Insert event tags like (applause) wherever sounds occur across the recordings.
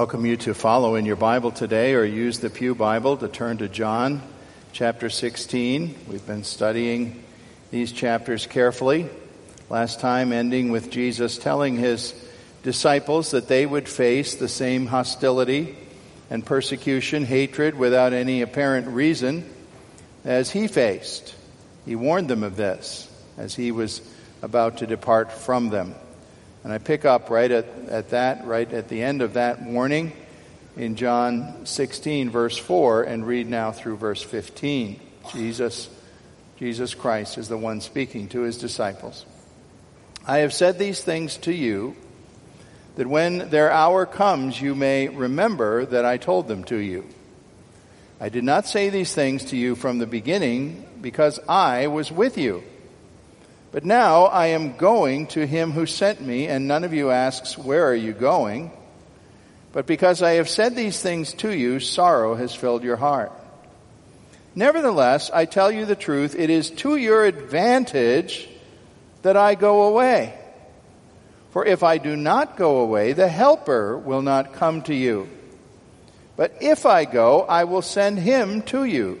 Welcome you to follow in your Bible today or use the Pew Bible to turn to John chapter 16. We've been studying these chapters carefully. Last time ending with Jesus telling his disciples that they would face the same hostility and persecution, hatred without any apparent reason as he faced. He warned them of this as he was about to depart from them. And I pick up right at, at that, right at the end of that warning in John 16, verse 4, and read now through verse 15. Jesus, Jesus Christ is the one speaking to his disciples. I have said these things to you that when their hour comes, you may remember that I told them to you. I did not say these things to you from the beginning because I was with you. But now I am going to him who sent me, and none of you asks, Where are you going? But because I have said these things to you, sorrow has filled your heart. Nevertheless, I tell you the truth, it is to your advantage that I go away. For if I do not go away, the Helper will not come to you. But if I go, I will send him to you.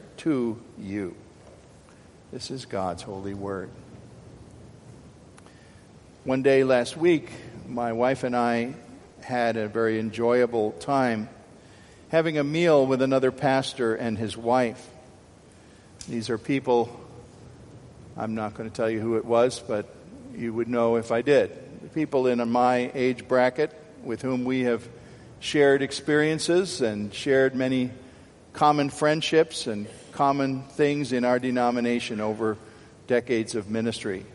to you. This is God's holy word. One day last week, my wife and I had a very enjoyable time having a meal with another pastor and his wife. These are people, I'm not going to tell you who it was, but you would know if I did. People in my age bracket with whom we have shared experiences and shared many common friendships and common things in our denomination over decades of ministry.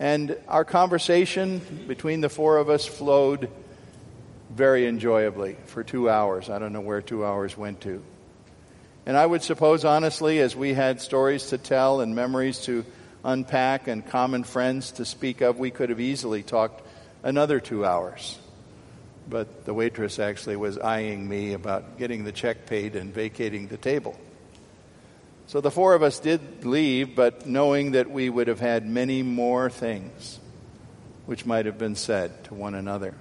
And our conversation between the four of us flowed very enjoyably for two hours. I don't know where two hours went to. And I would suppose, honestly, as we had stories to tell and memories to unpack and common friends to speak of, we could have easily talked another two hours but the waitress actually was eyeing me about getting the check paid and vacating the table. So the four of us did leave, but knowing that we would have had many more things which might have been said to one another.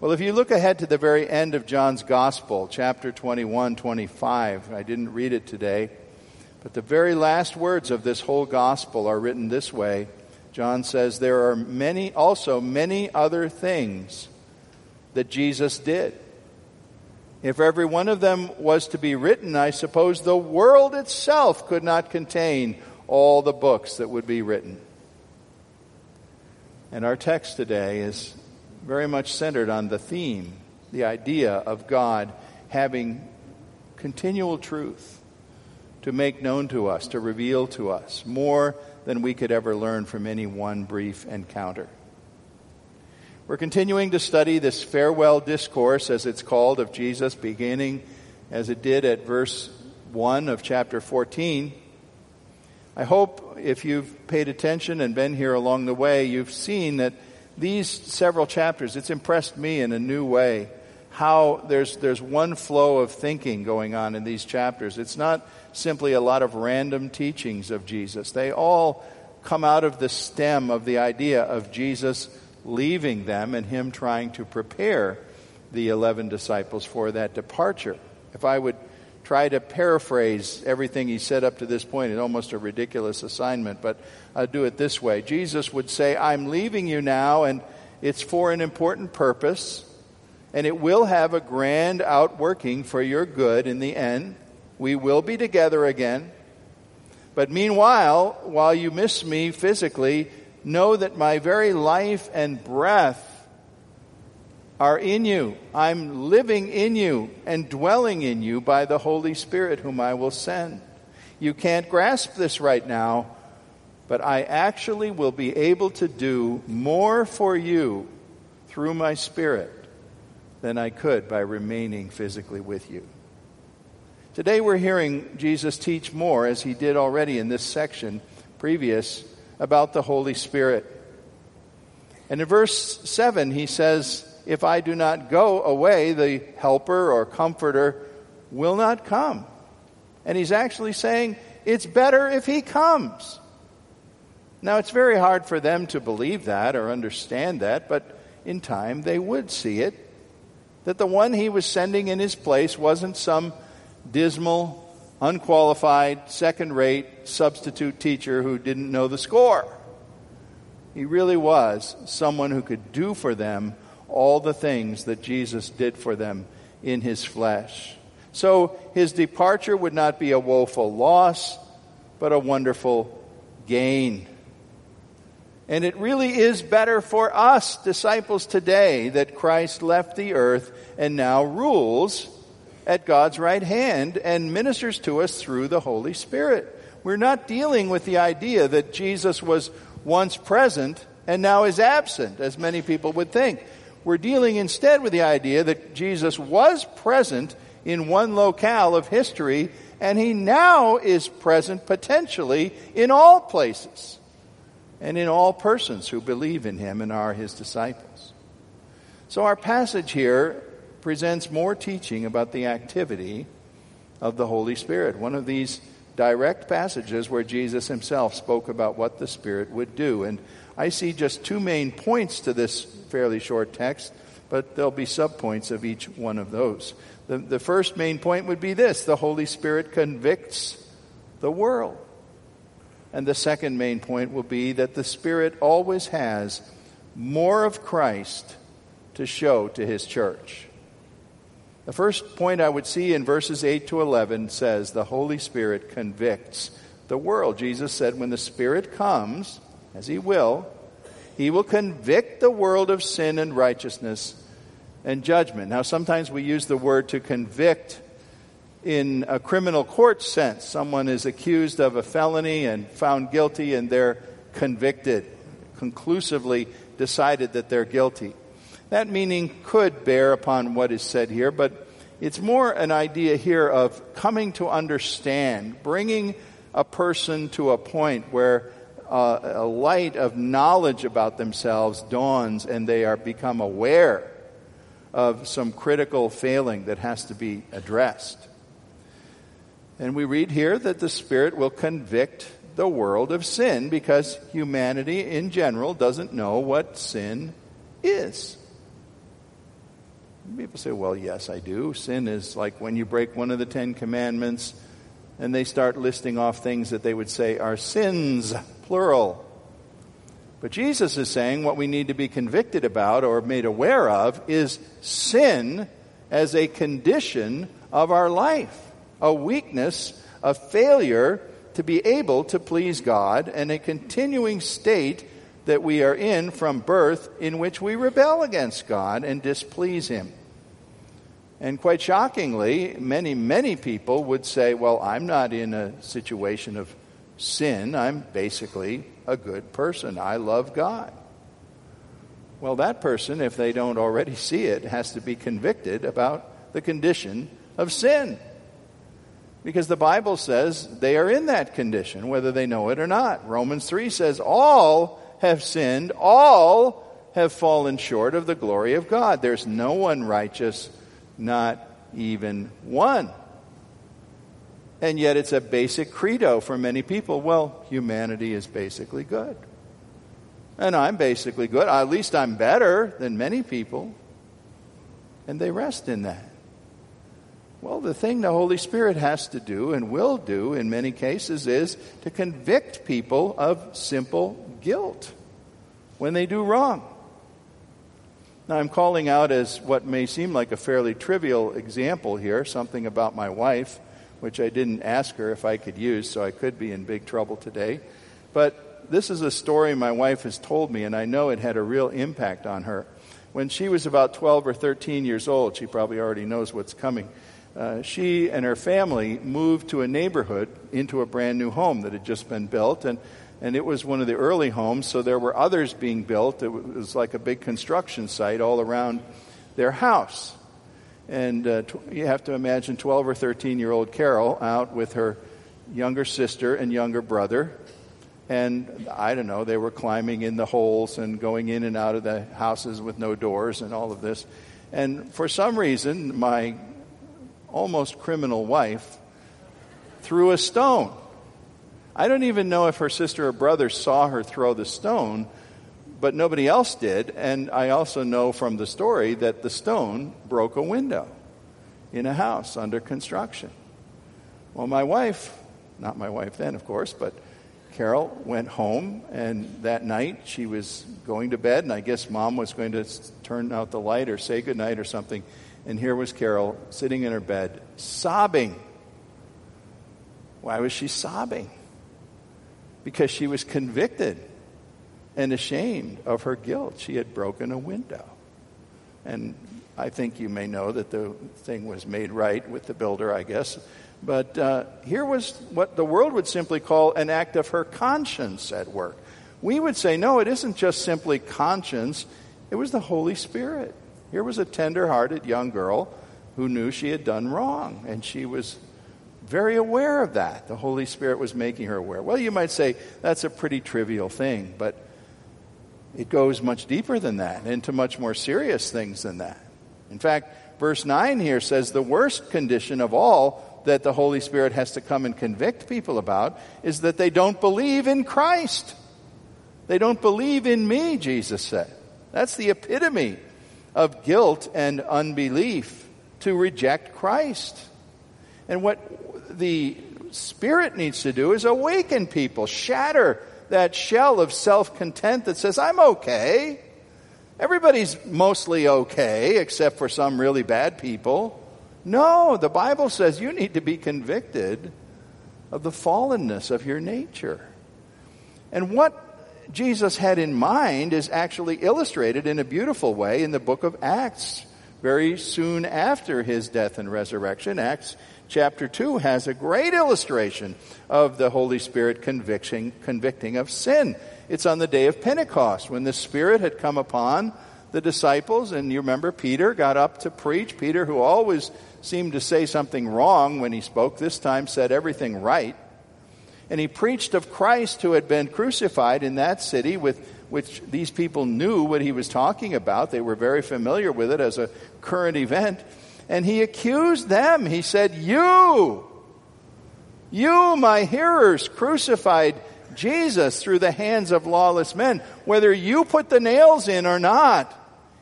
Well, if you look ahead to the very end of John's Gospel, chapter 21, 25, I didn't read it today, but the very last words of this whole Gospel are written this way John says there are many, also many other things that Jesus did. If every one of them was to be written, I suppose the world itself could not contain all the books that would be written. And our text today is very much centered on the theme, the idea of God having continual truth to make known to us, to reveal to us, more than we could ever learn from any one brief encounter. We're continuing to study this farewell discourse, as it's called, of Jesus, beginning as it did at verse 1 of chapter 14. I hope if you've paid attention and been here along the way, you've seen that these several chapters, it's impressed me in a new way how there's, there's one flow of thinking going on in these chapters. It's not simply a lot of random teachings of Jesus. They all come out of the stem of the idea of Jesus leaving them and him trying to prepare the 11 disciples for that departure. If I would try to paraphrase everything he said up to this point, it's almost a ridiculous assignment, but I'll do it this way. Jesus would say, I'm leaving you now, and it's for an important purpose, and it will have a grand outworking for your good in the end. We will be together again. But meanwhile, while you miss me physically, know that my very life and breath are in you. I'm living in you and dwelling in you by the Holy Spirit, whom I will send. You can't grasp this right now, but I actually will be able to do more for you through my Spirit than I could by remaining physically with you. Today we're hearing Jesus teach more, as he did already in this section previous, about the Holy Spirit. And in verse 7, he says, If I do not go away, the helper or comforter will not come. And he's actually saying, It's better if he comes. Now, it's very hard for them to believe that or understand that, but in time they would see it. That the one he was sending in his place wasn't some dismal, unqualified, second rate substitute teacher who didn't know the score. He really was someone who could do for them all the things that Jesus did for them in his flesh. So his departure would not be a woeful loss, but a wonderful gain. And it really is better for us, disciples today, that Christ left the earth and now rules at God's right hand and ministers to us through the Holy Spirit. We're not dealing with the idea that Jesus was once present and now is absent, as many people would think. We're dealing instead with the idea that Jesus was present in one locale of history and he now is present potentially in all places and in all persons who believe in him and are his disciples. So our passage here presents more teaching about the activity of the Holy Spirit. One of these direct passages where Jesus himself spoke about what the Spirit would do. And I see just two main points to this fairly short text, but there'll be subpoints of each one of those. The, the first main point would be this the Holy Spirit convicts the world. And the second main point will be that the Spirit always has more of Christ to show to His church. The first point I would see in verses 8 to 11 says the Holy Spirit convicts the world. Jesus said, when the Spirit comes, as He will, He will convict the world of sin and righteousness and judgment. Now, sometimes we use the word to convict in a criminal court sense. Someone is accused of a felony and found guilty, and they're convicted, conclusively decided that they're guilty. That meaning could bear upon what is said here, but it's more an idea here of coming to understand, bringing a person to a point where uh, a light of knowledge about themselves dawns and they are become aware of some critical failing that has to be addressed. And we read here that the Spirit will convict the world of sin because humanity in general doesn't know what sin is. People say, well, yes, I do. Sin is like when you break one of the Ten Commandments and they start listing off things that they would say are sins, plural. But Jesus is saying what we need to be convicted about or made aware of is sin as a condition of our life, a weakness, a failure to be able to please God, and a continuing state that we are in from birth in which we rebel against God and displease Him. And quite shockingly, many, many people would say, Well, I'm not in a situation of sin. I'm basically a good person. I love God. Well, that person, if they don't already see it, has to be convicted about the condition of sin. Because the Bible says they are in that condition, whether they know it or not. Romans 3 says, All have sinned, all have fallen short of the glory of God. There's no one righteous, not even one. And yet it's a basic credo for many people. Well, humanity is basically good. And I'm basically good. At least I'm better than many people. And they rest in that. Well, the thing the Holy Spirit has to do and will do in many cases is to convict people of simple guilt when they do wrong. Now, I'm calling out as what may seem like a fairly trivial example here, something about my wife, which I didn't ask her if I could use, so I could be in big trouble today. But this is a story my wife has told me, and I know it had a real impact on her. When she was about 12 or 13 years old, she probably already knows what's coming. Uh, she and her family moved to a neighborhood into a brand new home that had just been built. And and it was one of the early homes, so there were others being built. It was like a big construction site all around their house. And uh, tw- you have to imagine 12 or 13 year old Carol out with her younger sister and younger brother. And I don't know, they were climbing in the holes and going in and out of the houses with no doors and all of this. And for some reason, my almost criminal wife threw a stone I don't even know if her sister or brother saw her throw the stone, but nobody else did. And I also know from the story that the stone broke a window in a house under construction. Well, my wife, not my wife then, of course, but Carol went home, and that night she was going to bed, and I guess mom was going to turn out the light or say goodnight or something. And here was Carol sitting in her bed, sobbing. Why was she sobbing? Because she was convicted and ashamed of her guilt. She had broken a window. And I think you may know that the thing was made right with the builder, I guess. But uh, here was what the world would simply call an act of her conscience at work. We would say, no, it isn't just simply conscience, it was the Holy Spirit. Here was a tender hearted young girl who knew she had done wrong, and she was very aware of that. The Holy Spirit was making her aware. Well, you might say that's a pretty trivial thing, but it goes much deeper than that, into much more serious things than that. In fact, verse 9 here says the worst condition of all that the Holy Spirit has to come and convict people about is that they don't believe in Christ. They don't believe in me, Jesus said. That's the epitome of guilt and unbelief to reject Christ. And what the Spirit needs to do is awaken people, shatter that shell of self content that says, I'm okay. Everybody's mostly okay, except for some really bad people. No, the Bible says you need to be convicted of the fallenness of your nature. And what Jesus had in mind is actually illustrated in a beautiful way in the book of Acts, very soon after his death and resurrection. Acts chapter 2 has a great illustration of the Holy Spirit conviction, convicting of sin. It's on the day of Pentecost when the Spirit had come upon the disciples, and you remember Peter got up to preach. Peter, who always seemed to say something wrong when he spoke, this time said everything right. And he preached of Christ who had been crucified in that city with which these people knew what he was talking about. They were very familiar with it as a current event and he accused them. He said, You, you, my hearers, crucified Jesus through the hands of lawless men. Whether you put the nails in or not,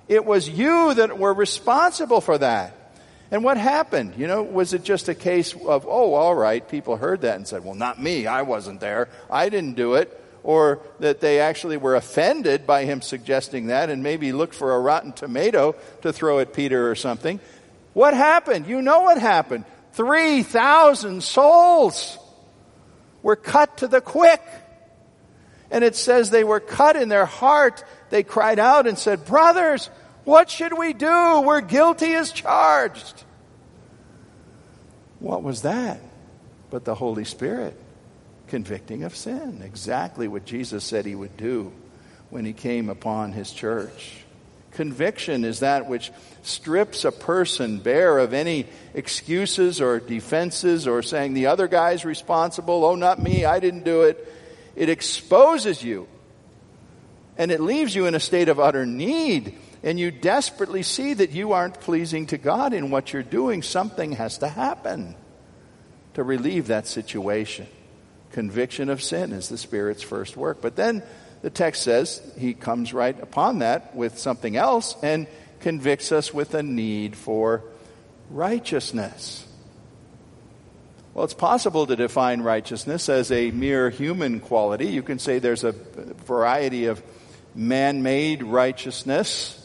it was you that were responsible for that. And what happened? You know, was it just a case of, oh, all right, people heard that and said, well, not me, I wasn't there, I didn't do it. Or that they actually were offended by him suggesting that and maybe looked for a rotten tomato to throw at Peter or something. What happened? You know what happened. 3,000 souls were cut to the quick. And it says they were cut in their heart. They cried out and said, Brothers, what should we do? We're guilty as charged. What was that? But the Holy Spirit convicting of sin. Exactly what Jesus said he would do when he came upon his church Conviction is that which strips a person bare of any excuses or defenses or saying the other guy's responsible, oh, not me, I didn't do it. It exposes you and it leaves you in a state of utter need. And you desperately see that you aren't pleasing to God in what you're doing. Something has to happen to relieve that situation. Conviction of sin is the Spirit's first work. But then the text says he comes right upon that with something else and convicts us with a need for righteousness. Well, it's possible to define righteousness as a mere human quality. You can say there's a variety of man made righteousness.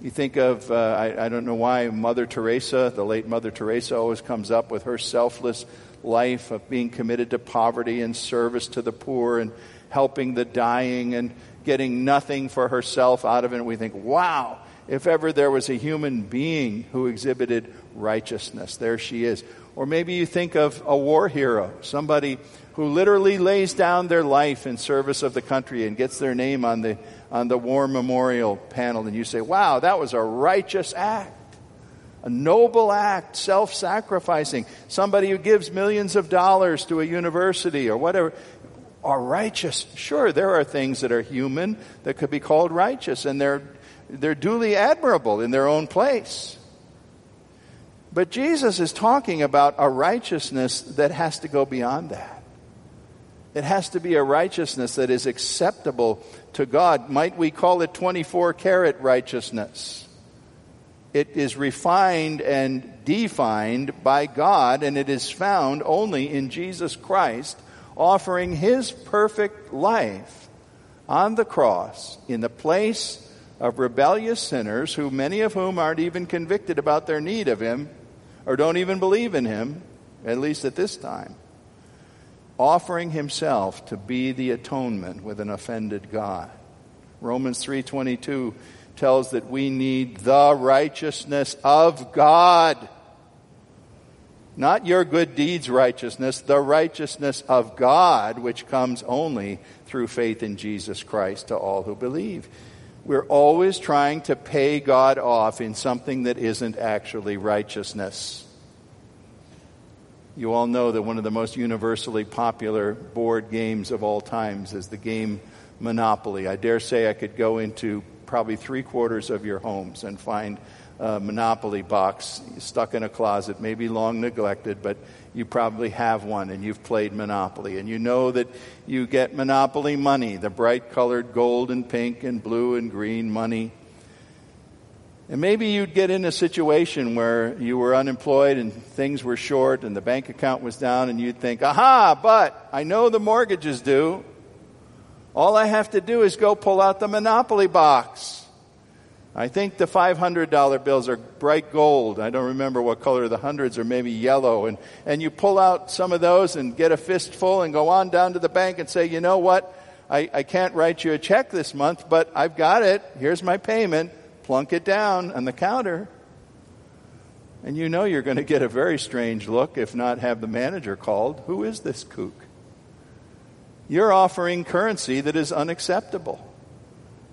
You think of, uh, I, I, don't know why, Mother Teresa, the late Mother Teresa, always comes up with her selfless life of being committed to poverty and service to the poor and helping the dying and getting nothing for herself out of it. And we think, wow, if ever there was a human being who exhibited righteousness, there she is. Or maybe you think of a war hero, somebody who literally lays down their life in service of the country and gets their name on the, on the war memorial panel. And you say, wow, that was a righteous act. A noble act, self sacrificing. Somebody who gives millions of dollars to a university or whatever are righteous. Sure, there are things that are human that could be called righteous, and they're, they're duly admirable in their own place. But Jesus is talking about a righteousness that has to go beyond that. It has to be a righteousness that is acceptable to God. Might we call it 24 karat righteousness? It is refined and defined by God, and it is found only in Jesus Christ offering his perfect life on the cross in the place of rebellious sinners, who many of whom aren't even convicted about their need of him or don't even believe in him, at least at this time, offering himself to be the atonement with an offended God. Romans 3:22 tells that we need the righteousness of God not your good deeds righteousness, the righteousness of God, which comes only through faith in Jesus Christ to all who believe. We're always trying to pay God off in something that isn't actually righteousness. You all know that one of the most universally popular board games of all times is the game Monopoly. I dare say I could go into probably three quarters of your homes and find uh, Monopoly box stuck in a closet, maybe long neglected, but you probably have one and you've played Monopoly. And you know that you get Monopoly money, the bright colored gold and pink and blue and green money. And maybe you'd get in a situation where you were unemployed and things were short and the bank account was down and you'd think, aha, but I know the mortgage is due. All I have to do is go pull out the Monopoly box. I think the $500 bills are bright gold. I don't remember what color the hundreds are, maybe yellow. And, and you pull out some of those and get a fistful and go on down to the bank and say, you know what? I, I can't write you a check this month, but I've got it. Here's my payment. Plunk it down on the counter. And you know you're going to get a very strange look, if not have the manager called. Who is this kook? You're offering currency that is unacceptable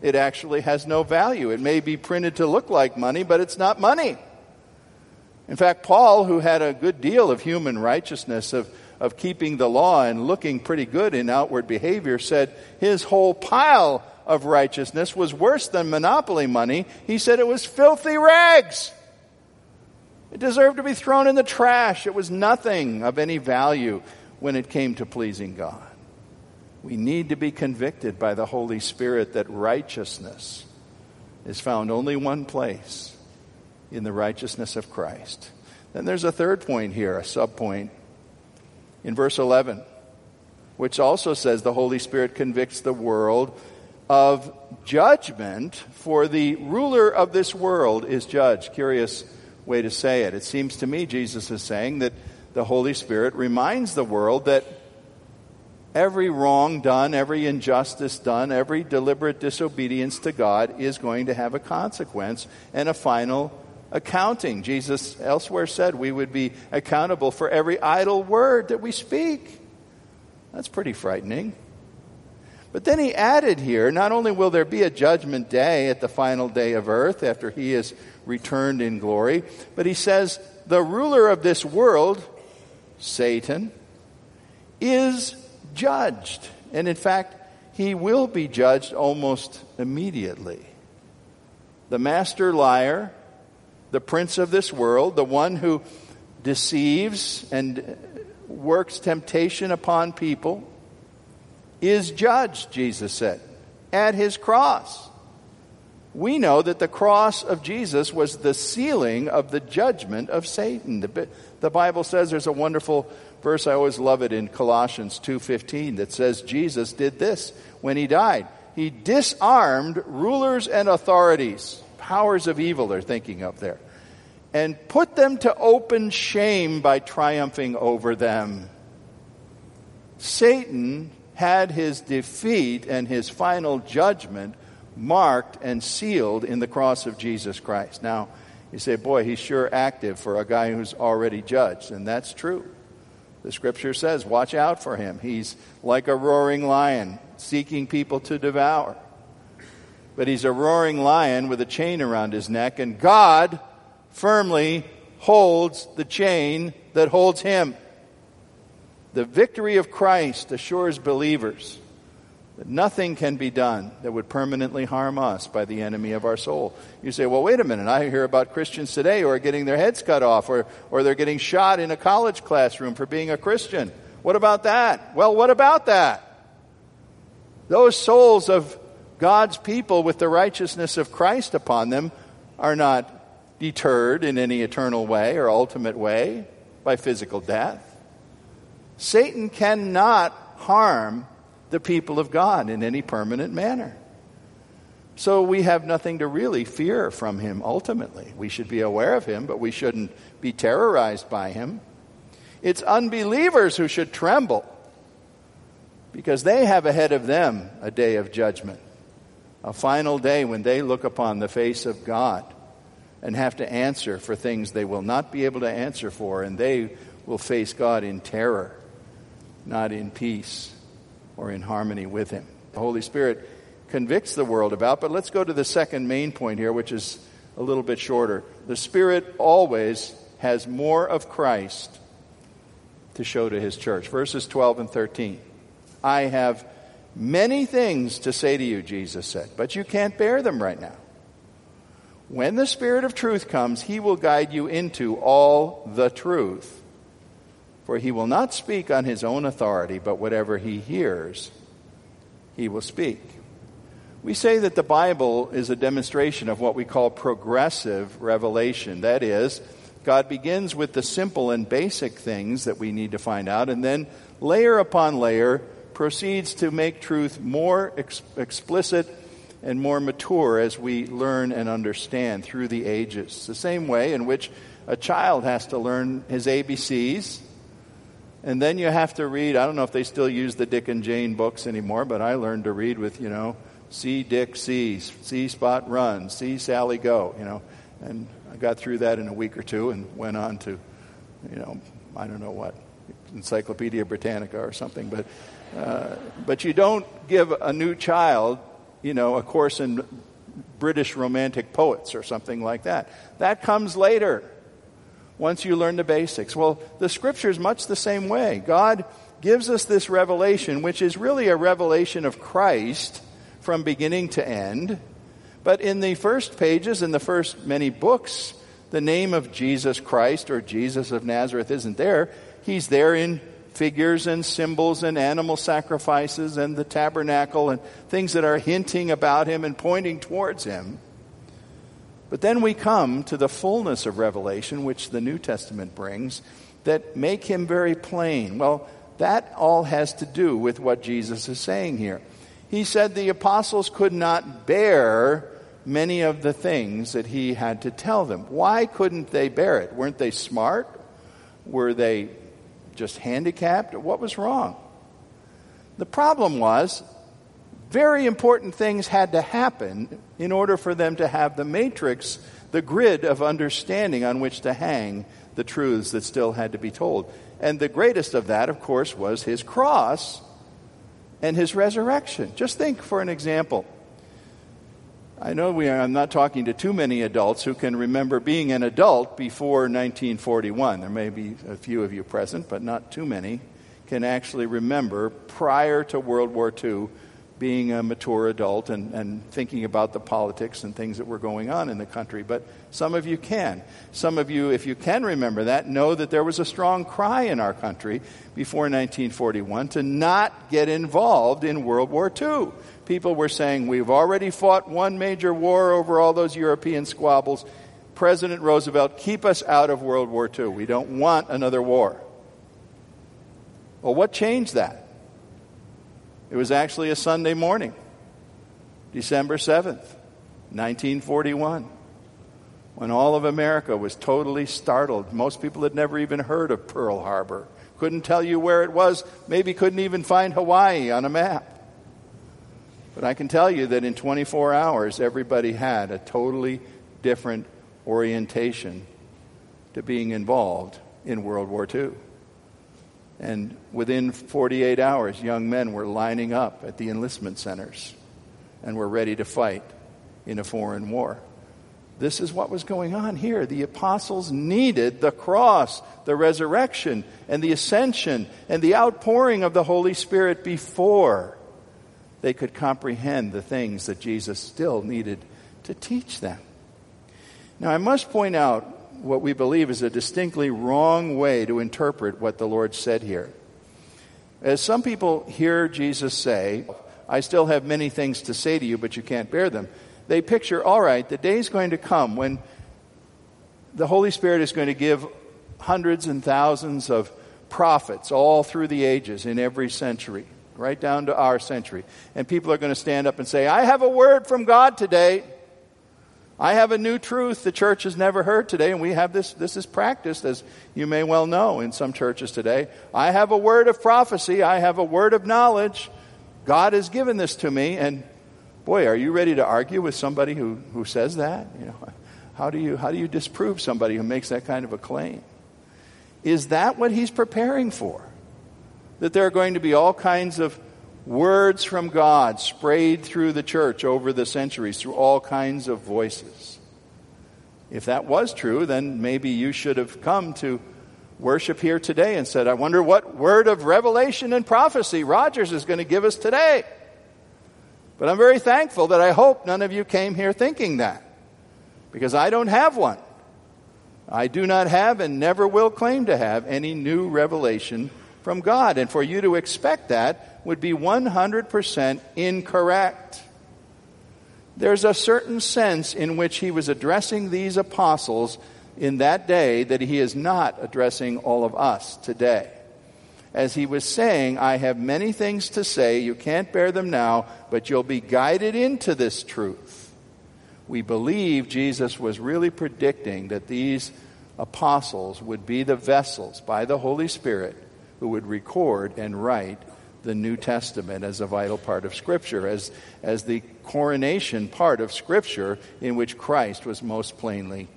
it actually has no value. It may be printed to look like money, but it's not money. In fact, Paul, who had a good deal of human righteousness, of, of keeping the law and looking pretty good in outward behavior, said his whole pile of righteousness was worse than monopoly money. He said it was filthy rags. It deserved to be thrown in the trash. It was nothing of any value when it came to pleasing God. We need to be convicted by the Holy Spirit that righteousness is found only one place in the righteousness of Christ. Then there's a third point here, a subpoint, in verse 11, which also says the Holy Spirit convicts the world of judgment, for the ruler of this world is judged. Curious way to say it. It seems to me Jesus is saying that the Holy Spirit reminds the world that every wrong done, every injustice done, every deliberate disobedience to God is going to have a consequence and a final accounting. Jesus elsewhere said we would be accountable for every idle word that we speak. That's pretty frightening. But then he added here not only will there be a judgment day at the final day of earth after he is returned in glory, but he says the ruler of this world, Satan, is judged. And in fact, he will be judged almost immediately. The master liar, the prince of this world, the one who deceives and works temptation upon people, is judged, Jesus said, at his cross. We know that the cross of Jesus was the sealing of the judgment of Satan. The, Bible says there's a wonderful verse I always love it in Colossians 2:15 that says Jesus did this when he died. He disarmed rulers and authorities, powers of evil they're thinking of there, and put them to open shame by triumphing over them. Satan had his defeat and his final judgment marked and sealed in the cross of Jesus Christ. Now, you say, boy, he's sure active for a guy who's already judged, and that's true. The scripture says, watch out for him. He's like a roaring lion, seeking people to devour. But he's a roaring lion with a chain around his neck, and God firmly holds the chain that holds him. The victory of Christ assures believers that nothing can be done that would permanently harm us by the enemy of our soul. You say, well, wait a minute. I hear about Christians today who are getting their heads cut off or, or they're getting shot in a college classroom for being a Christian. What about that? Well, what about that? Those souls of God's people with the righteousness of Christ upon them are not deterred in any eternal way or ultimate way by physical death. Satan cannot harm the people of God in any permanent manner. So we have nothing to really fear from him ultimately. We should be aware of him, but we shouldn't be terrorized by him. It's unbelievers who should tremble because they have ahead of them a day of judgment, a final day when they look upon the face of God and have to answer for things they will not be able to answer for, and they will face God in terror not in peace or in harmony with Him. The Holy Spirit convicts the world about, but let's go to the second main point here, which is a little bit shorter. The Spirit always has more of Christ to show to His church. Verses 12 and 13. I have many things to say to you, Jesus said, but you can't bear them right now. When the Spirit of truth comes, He will guide you into all the truth. For he will not speak on his own authority, but whatever he hears, he will speak. We say that the Bible is a demonstration of what we call progressive revelation. That is, God begins with the simple and basic things that we need to find out, and then layer upon layer proceeds to make truth more ex- explicit and more mature as we learn and understand through the ages. The same way in which a child has to learn his ABCs and then you have to read, I don't know if they still use the Dick and Jane books anymore, but I learned to read with, you know, see Dick see, see Spot run, see Sally go, you know. And I got through that in a week or two and went on to, you know, I don't know what, Encyclopedia Britannica or something. But, uh, but you don't give a new child, you know, a course in British romantic poets or something like that. That comes later once you learn the basics. Well, the scripture is much the same way. God gives us this revelation, which is really a revelation of Christ from beginning to end. But in the first pages, in the first many books, the name of Jesus Christ or Jesus of Nazareth isn't there. He's there in figures and symbols and animal sacrifices and the tabernacle and things that are hinting about him and pointing towards him. But then we come to the fullness of revelation, which the New Testament brings, that make him very plain. Well, that all has to do with what Jesus is saying here. He said the apostles could not bear many of the things that he had to tell them. Why couldn't they bear it? Weren't they smart? Were they just handicapped? What was wrong? The problem was very important things had to happen in order for them to have the matrix, the grid of understanding on which to hang the truths that still had to be told. And the greatest of that, of course, was his cross and his resurrection. Just think for an example. I know we are, I'm not talking to too many adults who can remember being an adult before 1941. There may be a few of you present, but not too many can actually remember prior to World War II being a mature adult and, and thinking about the politics and things that were going on in the country. But some of you can. Some of you, if you can remember that, know that there was a strong cry in our country before 1941 to not get involved in World War II. People were saying, We've already fought one major war over all those European squabbles. President Roosevelt, keep us out of World War II. We don't want another war. Well, what changed that? It was actually a Sunday morning, December 7th, 1941, when all of America was totally startled. Most people had never even heard of Pearl Harbor, couldn't tell you where it was, maybe couldn't even find Hawaii on a map. But I can tell you that in 24 hours, everybody had a totally different orientation to being involved in World War II. And within 48 hours, young men were lining up at the enlistment centers and were ready to fight in a foreign war. This is what was going on here. The apostles needed the cross, the resurrection, and the ascension, and the outpouring of the Holy Spirit before they could comprehend the things that Jesus still needed to teach them. Now, I must point out what we believe is a distinctly wrong way to interpret what the Lord said here. As some people hear Jesus say, I still have many things to say to you, but you can't bear them, they picture, all right, the day is going to come when the Holy Spirit is going to give hundreds and thousands of prophets all through the ages in every century, right down to our century. And people are going to stand up and say, I have a word from God today. I have a new truth the church has never heard today, and we have this, this is practiced, as you may well know in some churches today. I have a word of prophecy, I have a word of knowledge. God has given this to me, and boy, are you ready to argue with somebody who, who says that? You know, (laughs) how do you how do you disprove somebody who makes that kind of a claim? Is that what he's preparing for? That there are going to be all kinds of words from God sprayed through the church over the centuries through all kinds of voices. If that was true, then maybe you should have come to worship here today and said, I wonder what word of revelation and prophecy Rogers is going to give us today. But I'm very thankful that I hope none of you came here thinking that, because I don't have one. I do not have and never will claim to have any new revelation from God. And for you to expect that would be 100% incorrect. There's a certain sense in which he was addressing these apostles in that day that he is not addressing all of us today. As he was saying, I have many things to say, you can't bear them now, but you'll be guided into this truth. We believe Jesus was really predicting that these apostles would be the vessels by the Holy Spirit who would record and write the New Testament as a vital part of Scripture, as, as the coronation part of Scripture in which Christ was most plainly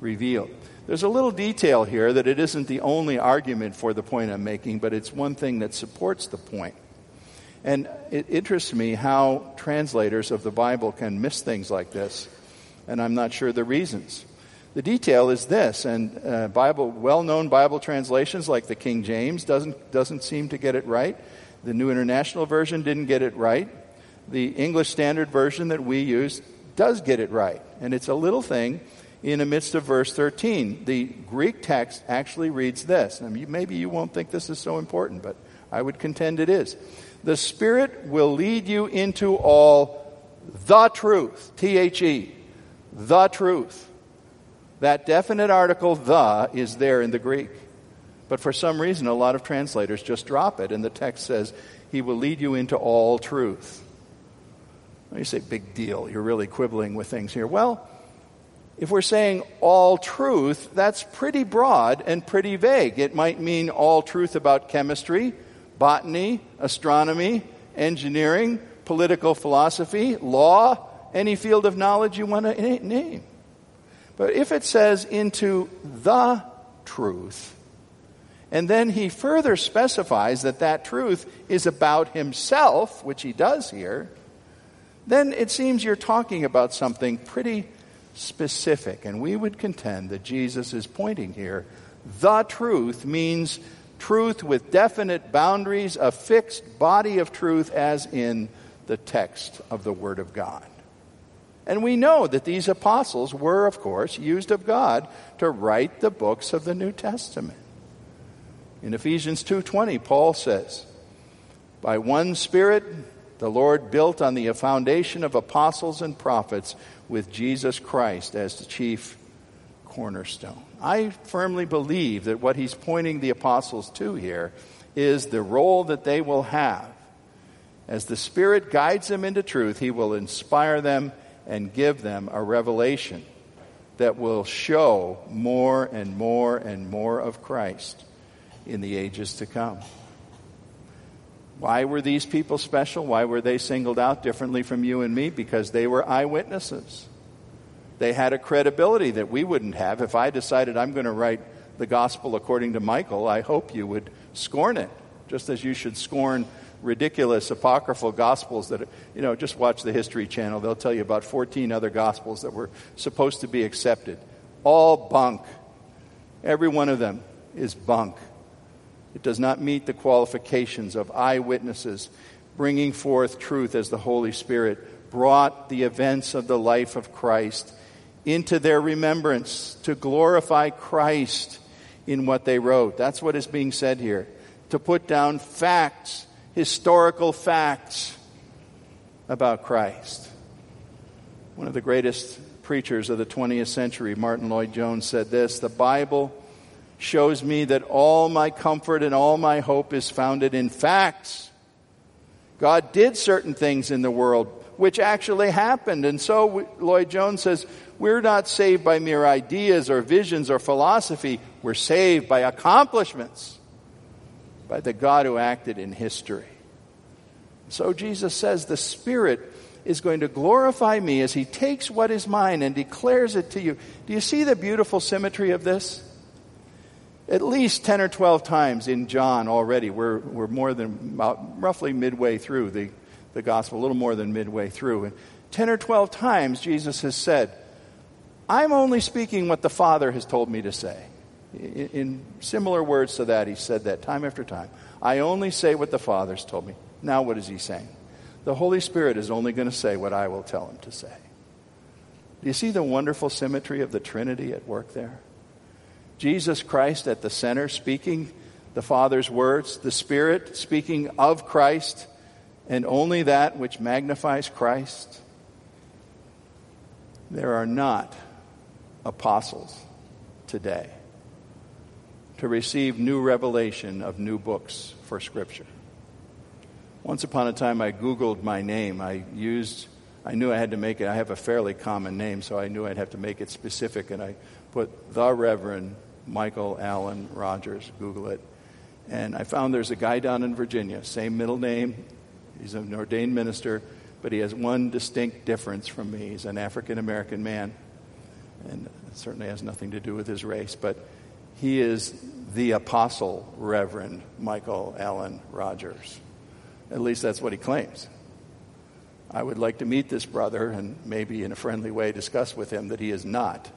revealed. There's a little detail here that it isn't the only argument for the point I'm making, but it's one thing that supports the point. And it interests me how translators of the Bible can miss things like this, and I'm not sure the reasons. The detail is this, and uh, Bible, well-known Bible translations like the King James doesn't doesn't seem to get it right. The New International Version didn't get it right. The English Standard Version that we use does get it right. And it's a little thing in the midst of verse 13. The Greek text actually reads this. maybe you won't think this is so important, but I would contend it is. The Spirit will lead you into all the truth. T H E. The truth. That definite article, the, is there in the Greek. But for some reason, a lot of translators just drop it, and the text says, He will lead you into all truth. You say, big deal. You're really quibbling with things here. Well, if we're saying all truth, that's pretty broad and pretty vague. It might mean all truth about chemistry, botany, astronomy, engineering, political philosophy, law, any field of knowledge you want to name. But if it says into the truth, and then he further specifies that that truth is about himself, which he does here, then it seems you're talking about something pretty specific. And we would contend that Jesus is pointing here. The truth means truth with definite boundaries, a fixed body of truth, as in the text of the Word of God. And we know that these apostles were, of course, used of God to write the books of the New Testament. In Ephesians 2:20, Paul says, "By one spirit the Lord built on the foundation of apostles and prophets with Jesus Christ as the chief cornerstone." I firmly believe that what he's pointing the apostles to here is the role that they will have. As the Spirit guides them into truth, he will inspire them and give them a revelation that will show more and more and more of Christ in the ages to come. Why were these people special? Why were they singled out differently from you and me? Because they were eyewitnesses. They had a credibility that we wouldn't have. If I decided I'm going to write the gospel according to Michael, I hope you would scorn it, just as you should scorn ridiculous apocryphal gospels that, you know, just watch the History Channel. They'll tell you about 14 other gospels that were supposed to be accepted. All bunk. Every one of them is bunk. It does not meet the qualifications of eyewitnesses bringing forth truth as the Holy Spirit brought the events of the life of Christ into their remembrance to glorify Christ in what they wrote. That's what is being said here. To put down facts, historical facts about Christ. One of the greatest preachers of the 20th century, Martyn Lloyd-Jones, said this The Bible shows me that all my comfort and all my hope is founded in facts. God did certain things in the world which actually happened. And so Lloyd-Jones says, we're not saved by mere ideas or visions or philosophy. We're saved by accomplishments, by the God who acted in history. So Jesus says the Spirit is going to glorify me as He takes what is mine and declares it to you. Do you see the beautiful symmetry of this? At least 10 or 12 times in John already. We're, we're more than about roughly midway through the, the gospel, a little more than midway through. And 10 or 12 times Jesus has said, I'm only speaking what the Father has told me to say. In, in similar words to that, he said that time after time. I only say what the Father's told me. Now, what is he saying? The Holy Spirit is only going to say what I will tell him to say. Do you see the wonderful symmetry of the Trinity at work there? Jesus Christ at the center, speaking the Father's words, the Spirit speaking of Christ, and only that which magnifies Christ. There are not apostles today to receive new revelation of new books for Scripture. Once upon a time, I Googled my name. I used, I knew I had to make it, I have a fairly common name, so I knew I'd have to make it specific, and I put the Reverend Michael Allen Rogers. Google it. And I found there's a guy down in Virginia, same middle name. He's an ordained minister, but he has one distinct difference from me. He's an African American man. And it certainly has nothing to do with his race, but he is the apostle Reverend Michael Allen Rogers. At least that's what he claims. I would like to meet this brother and maybe in a friendly way discuss with him that he is not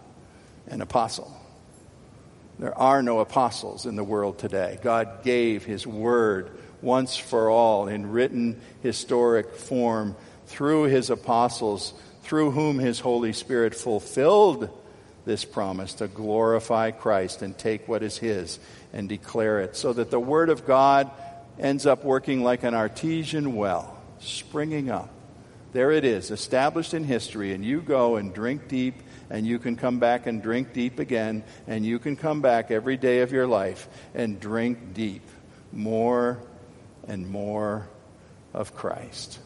an apostle. There are no apostles in the world today. God gave His Word once for all in written historic form through His apostles, through whom His Holy Spirit fulfilled this promise to glorify Christ and take what is His and declare it, so that the Word of God ends up working like an artesian well, springing up. There it is, established in history, and you go and drink deep and you can come back and drink deep again, and you can come back every day of your life and drink deep more and more of Christ.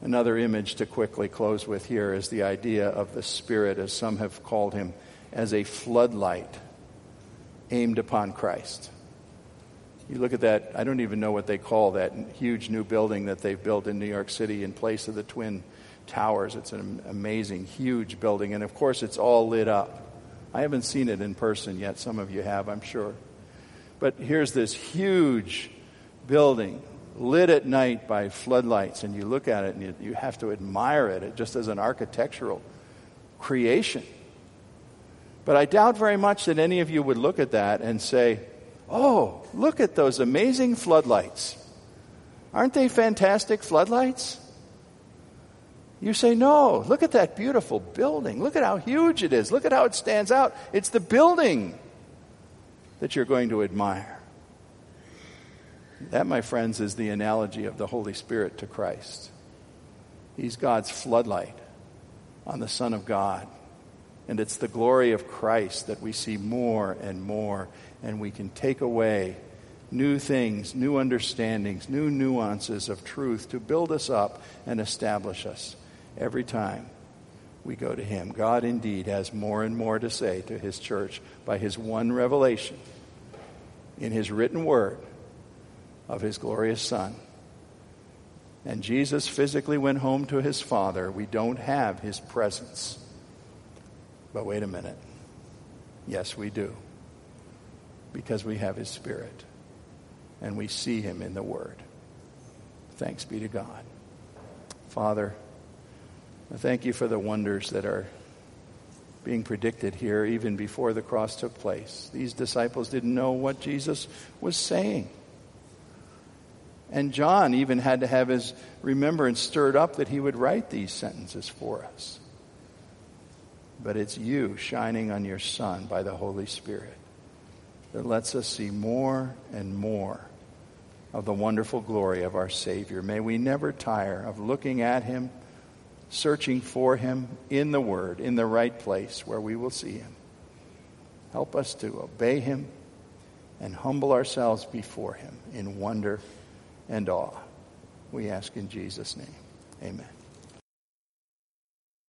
Another image to quickly close with here is the idea of the Spirit, as some have called him, as a floodlight aimed upon Christ. You look at that, I don't even know what they call that huge new building that they've built in New York City in place of the Twin towers. It's an amazing, huge building. And of course, it's all lit up. I haven't seen it in person yet. Some of you have, I'm sure. But here's this huge building lit at night by floodlights, and you look at it and you, you have to admire it just as an architectural creation. But I doubt very much that any of you would look at that and say, Oh, look at those amazing floodlights. Aren't they fantastic floodlights? You say, No, look at that beautiful building. Look at how huge it is. Look at how it stands out. It's the building that you're going to admire. That, my friends, is the analogy of the Holy Spirit to Christ. He's God's floodlight on the Son of God. And it's the glory of Christ that we see more and more, and we can take away new things, new understandings, new nuances of truth to build us up and establish us every time we go to Him. God indeed has more and more to say to His church by His one revelation in His written word of his glorious Son. And Jesus physically went home to his Father. We don't have his presence. But wait a minute. Yes, we do. Because we have his Spirit. And we see him in the Word. Thanks be to God. Father, thank you for the wonders that are being predicted here even before the cross took place. These disciples didn't know what Jesus was saying. And John even had to have his remembrance stirred up that he would write these sentences for us. But it's you shining on your Son by the Holy Spirit that lets us see more and more of the wonderful glory of our Savior. May we never tire of looking at Him, searching for Him in the Word, in the right place where we will see Him. Help us to obey Him and humble ourselves before Him in wonder and awe. We ask in Jesus' name. Amen.